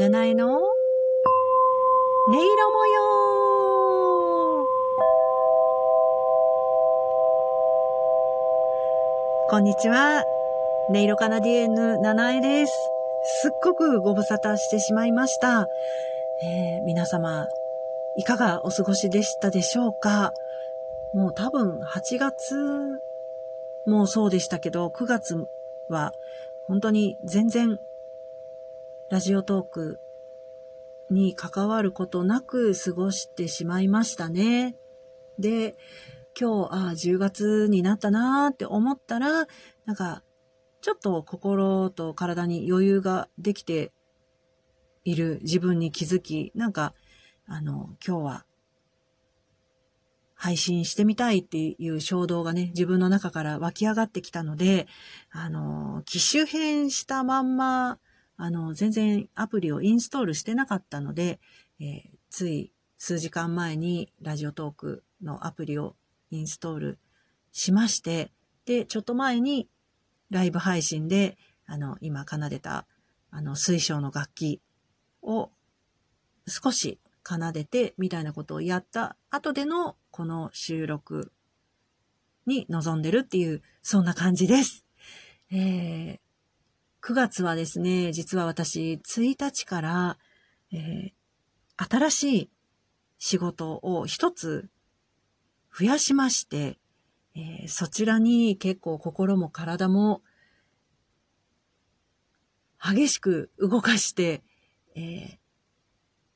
七重の？音色模様こんにちは。音色カナディエンヌ七重です。すっごくご無沙汰してしまいました。えー、皆様、いかがお過ごしでしたでしょうか？もう多分8月もそうでしたけど、9月は本当に全然ラジオトークに関わることなく過ごしてしまいましたね。で、今日、ああ、10月になったなーって思ったら、なんか、ちょっと心と体に余裕ができている自分に気づき、なんか、あの、今日は配信してみたいっていう衝動がね、自分の中から湧き上がってきたので、あの、機種変したまんま、あの、全然アプリをインストールしてなかったので、えー、つい数時間前にラジオトークのアプリをインストールしまして、で、ちょっと前にライブ配信で、あの、今奏でた、あの、水晶の楽器を少し奏でて、みたいなことをやった後での、この収録に臨んでるっていう、そんな感じです。えー、9月はですね、実は私、1日から、えー、新しい仕事を一つ増やしまして、えー、そちらに結構心も体も激しく動かして、えー、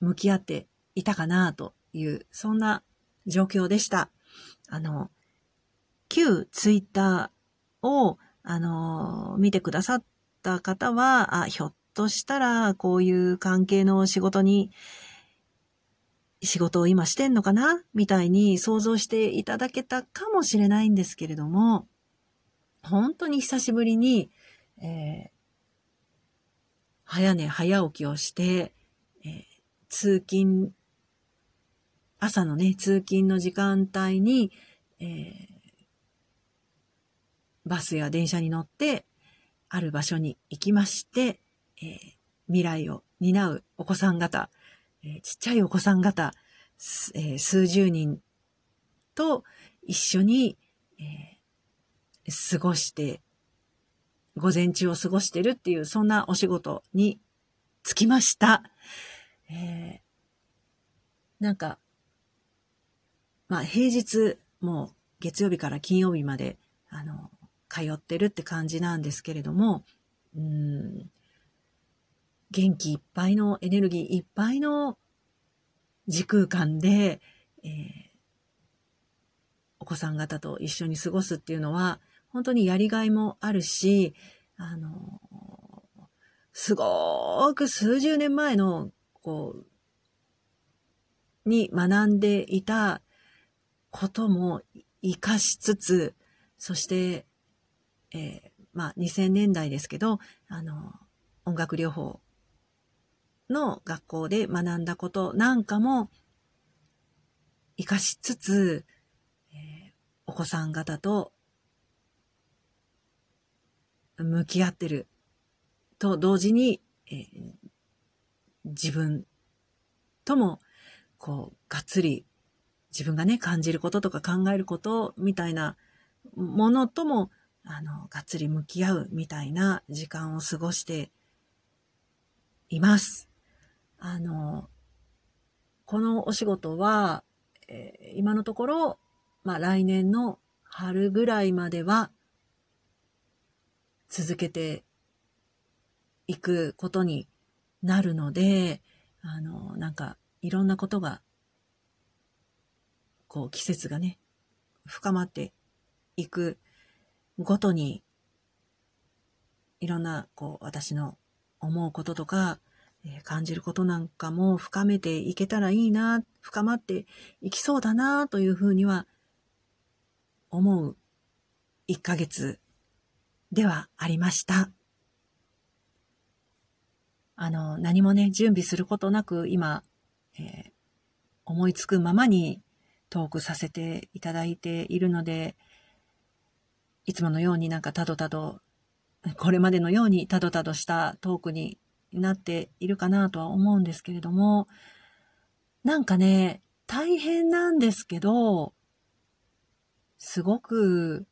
向き合っていたかなという、そんな状況でした。あの、旧ツイッターを、あの、見てくださっった方は、あ、ひょっとしたらこういう関係の仕事に、仕事を今してんのかな？みたいに想像していただけたかもしれないんですけれども、本当に久しぶりに、えー、早寝早起きをして、えー、通勤、朝のね、通勤の時間帯に、えー、バスや電車に乗ってある場所に行きまして、えー、未来を担うお子さん方、えー、ちっちゃいお子さん方、えー、数十人と一緒に、え過ごして、午前中を過ごしてるっていう、そんなお仕事に就きました。えなんか、まあ平日、もう月曜日から金曜日まで、あの、通ってるって感じなんですけれども、うん、元気いっぱいのエネルギーいっぱいの時空間で、えー、お子さん方と一緒に過ごすっていうのは、本当にやりがいもあるし、あの、すごく数十年前の、こう、に学んでいたことも活かしつつ、そしてえー、まあ、2000年代ですけど、あの、音楽療法の学校で学んだことなんかも活かしつつ、えー、お子さん方と向き合ってる。と同時に、えー、自分とも、こう、がっつり自分がね、感じることとか考えることみたいなものともあの、がっつり向き合うみたいな時間を過ごしています。あの、このお仕事は、えー、今のところ、まあ来年の春ぐらいまでは続けていくことになるので、あの、なんかいろんなことが、こう季節がね、深まっていくごとに、いろんな、こう、私の思うこととか、え、感じることなんかも深めていけたらいいな、深まっていきそうだな、というふうには思う1ヶ月ではありました。あの、何もね、準備することなく今、えー、思いつくままにトークさせていただいているので、いつものようになんかたどたど、これまでのようにたどたどしたトークになっているかなとは思うんですけれども、なんかね、大変なんですけど、すごく、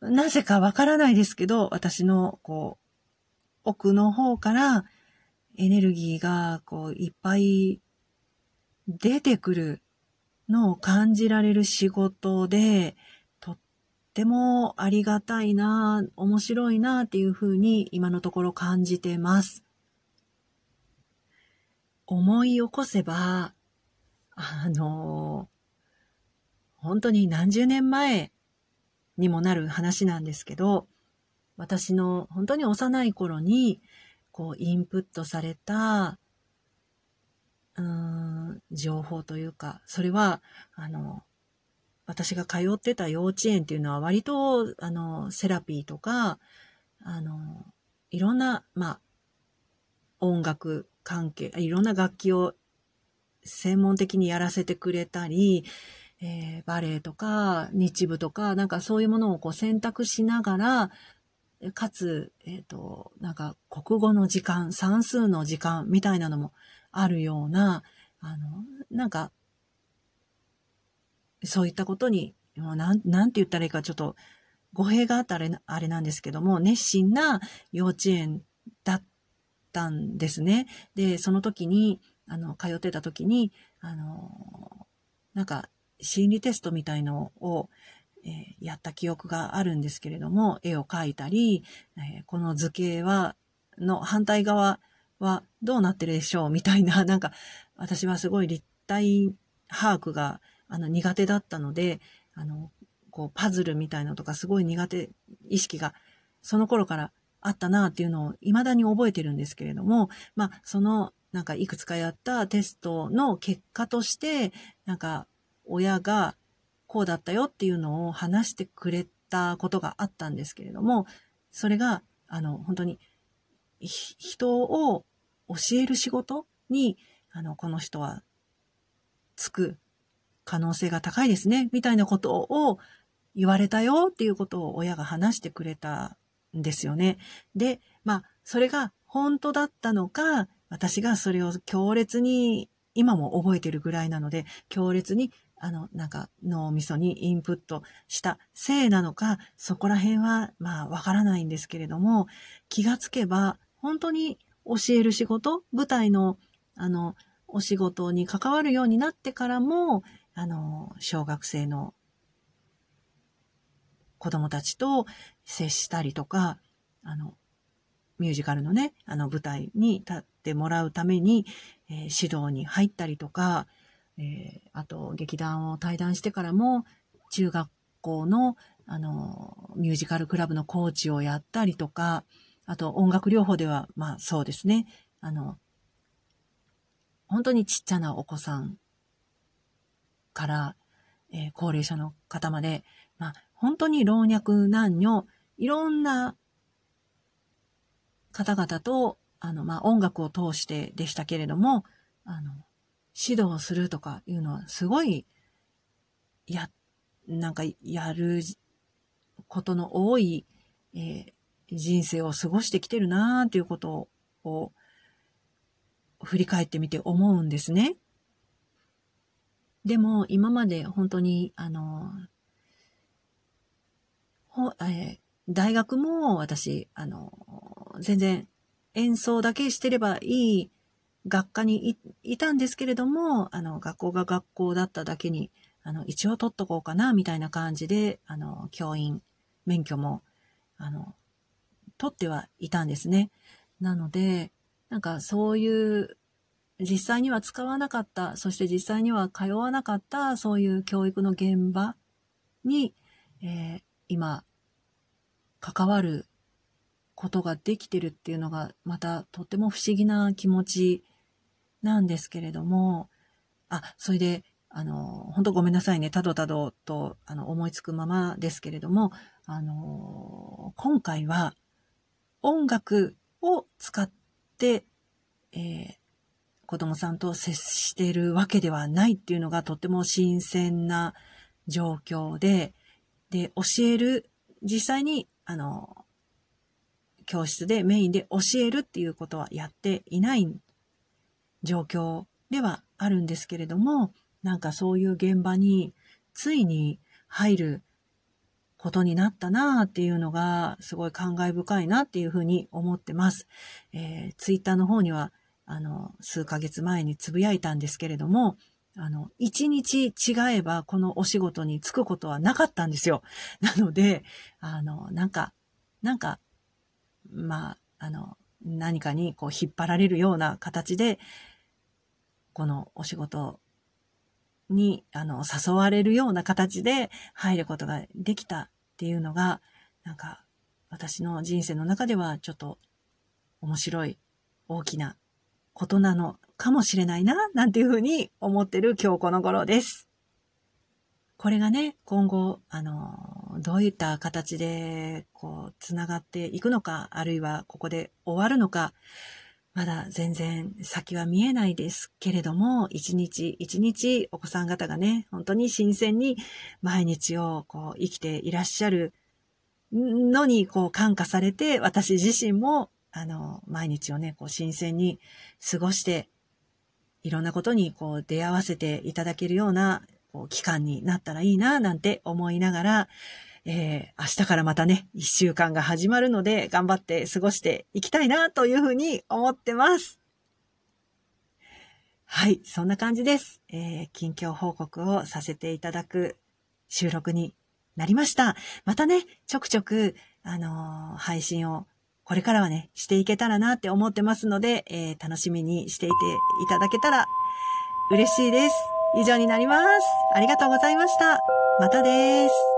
なぜかわからないですけど、私の、こう、奥の方からエネルギーが、こう、いっぱい出てくるの感じられる仕事で、とってもありがたいな、面白いなっていうふうに今のところ感じてます。思い起こせば、あの、本当に何十年前にもなる話なんですけど、私の本当に幼い頃に、こう、インプットされた、ん、情報というか、それは、あの、私が通ってた幼稚園っていうのは割と、あの、セラピーとか、あの、いろんな、まあ、音楽関係、いろんな楽器を専門的にやらせてくれたり、えー、バレエとか日舞とか、なんかそういうものをこう選択しながら、かつ、えっ、ー、と、なんか国語の時間、算数の時間みたいなのもあるような、あの、なんか、そういったことに、なん、なんて言ったらいいかちょっと語弊があったらあれなんですけども、熱心な幼稚園だったんですね。で、その時に、あの、通ってた時に、あの、なんか、心理テストみたいのを、えー、やった記憶があるんですけれども、絵を描いたり、えー、この図形は、の反対側はどうなってるでしょうみたいな、なんか、私はすごい立体把握が、あの、苦手だったので、あの、こう、パズルみたいなとかすごい苦手意識が、その頃からあったなっていうのを未だに覚えてるんですけれども、まあ、その、なんかいくつかやったテストの結果として、なんか、親がこうだったよっていうのを話してくれたことがあったんですけれども、それが、あの、本当に、人を教える仕事に、あの、この人は、つく可能性が高いですね、みたいなことを言われたよっていうことを親が話してくれたんですよね。で、まあ、それが本当だったのか、私がそれを強烈に今も覚えてるぐらいなので、強烈にあの、なんか脳みそにインプットしたせいなのか、そこら辺は、まあ、わからないんですけれども、気がつけば、本当に教える仕事、舞台の、あの、お仕事に関わるようになってからも、あの、小学生の子供たちと接したりとか、あの、ミュージカルのね、あの舞台に立ってもらうために、えー、指導に入ったりとか、えー、あと劇団を退団してからも中学校のあのミュージカルクラブのコーチをやったりとか、あと音楽療法ではまあそうですね、あの本当にちっちゃなお子さんから、えー、高齢者の方まで、まあ、本当に老若男女、いろんな方々と、あの、まあ、音楽を通してでしたけれども、あの、指導するとかいうのはすごい、や、なんかやることの多い、えー、人生を過ごしてきてるなーっていうことを振り返ってみて思うんですね。でも今まで本当にあの、ほえー、大学も私、あの、全然演奏だけしてればいい学科にいたんですけれども、あの、学校が学校だっただけに、あの、一応取っとこうかな、みたいな感じで、あの、教員、免許も、あの、取ってはいたんですね。なので、なんかそういう、実際には使わなかった、そして実際には通わなかった、そういう教育の現場に、えー、今、関わることができてるっていうのが、またとっても不思議な気持ちなんですけれども、あ、それで、あの、本当ごめんなさいね、たどたどと、あの、思いつくままですけれども、あの、今回は、音楽を使って、えー、子供さんと接しているわけではないっていうのがとっても新鮮な状況で、で、教える、実際に、あの、教室でメインで教えるっていうことはやっていない状況ではあるんですけれども、なんかそういう現場についに入ることになったなっていうのがすごい感慨深いなっていうふうに思ってます。えー、ツイッターの方にはあの数ヶ月前につぶやいたんですけれども、あの、一日違えばこのお仕事に就くことはなかったんですよ。なので、あの、なんか、なんか、まあ、あの、何かにこう引っ張られるような形で、このお仕事に、あの、誘われるような形で入ることができたっていうのが、なんか、私の人生の中ではちょっと面白い大きなことなのかもしれないな、なんていうふうに思ってる今日この頃です。これがね、今後、あの、どういった形で、こう、つながっていくのか、あるいはここで終わるのか、まだ全然先は見えないですけれども、一日一日お子さん方がね、本当に新鮮に毎日をこう生きていらっしゃるのにこう感化されて、私自身もあの、毎日をね、こう新鮮に過ごして、いろんなことにこう出会わせていただけるようなこう期間になったらいいな、なんて思いながら、えー、明日からまたね、一週間が始まるので、頑張って過ごしていきたいな、というふうに思ってます。はい、そんな感じです。えー、近況報告をさせていただく収録になりました。またね、ちょくちょく、あのー、配信をこれからはね、していけたらなって思ってますので、えー、楽しみにしていていただけたら嬉しいです。以上になります。ありがとうございました。またです。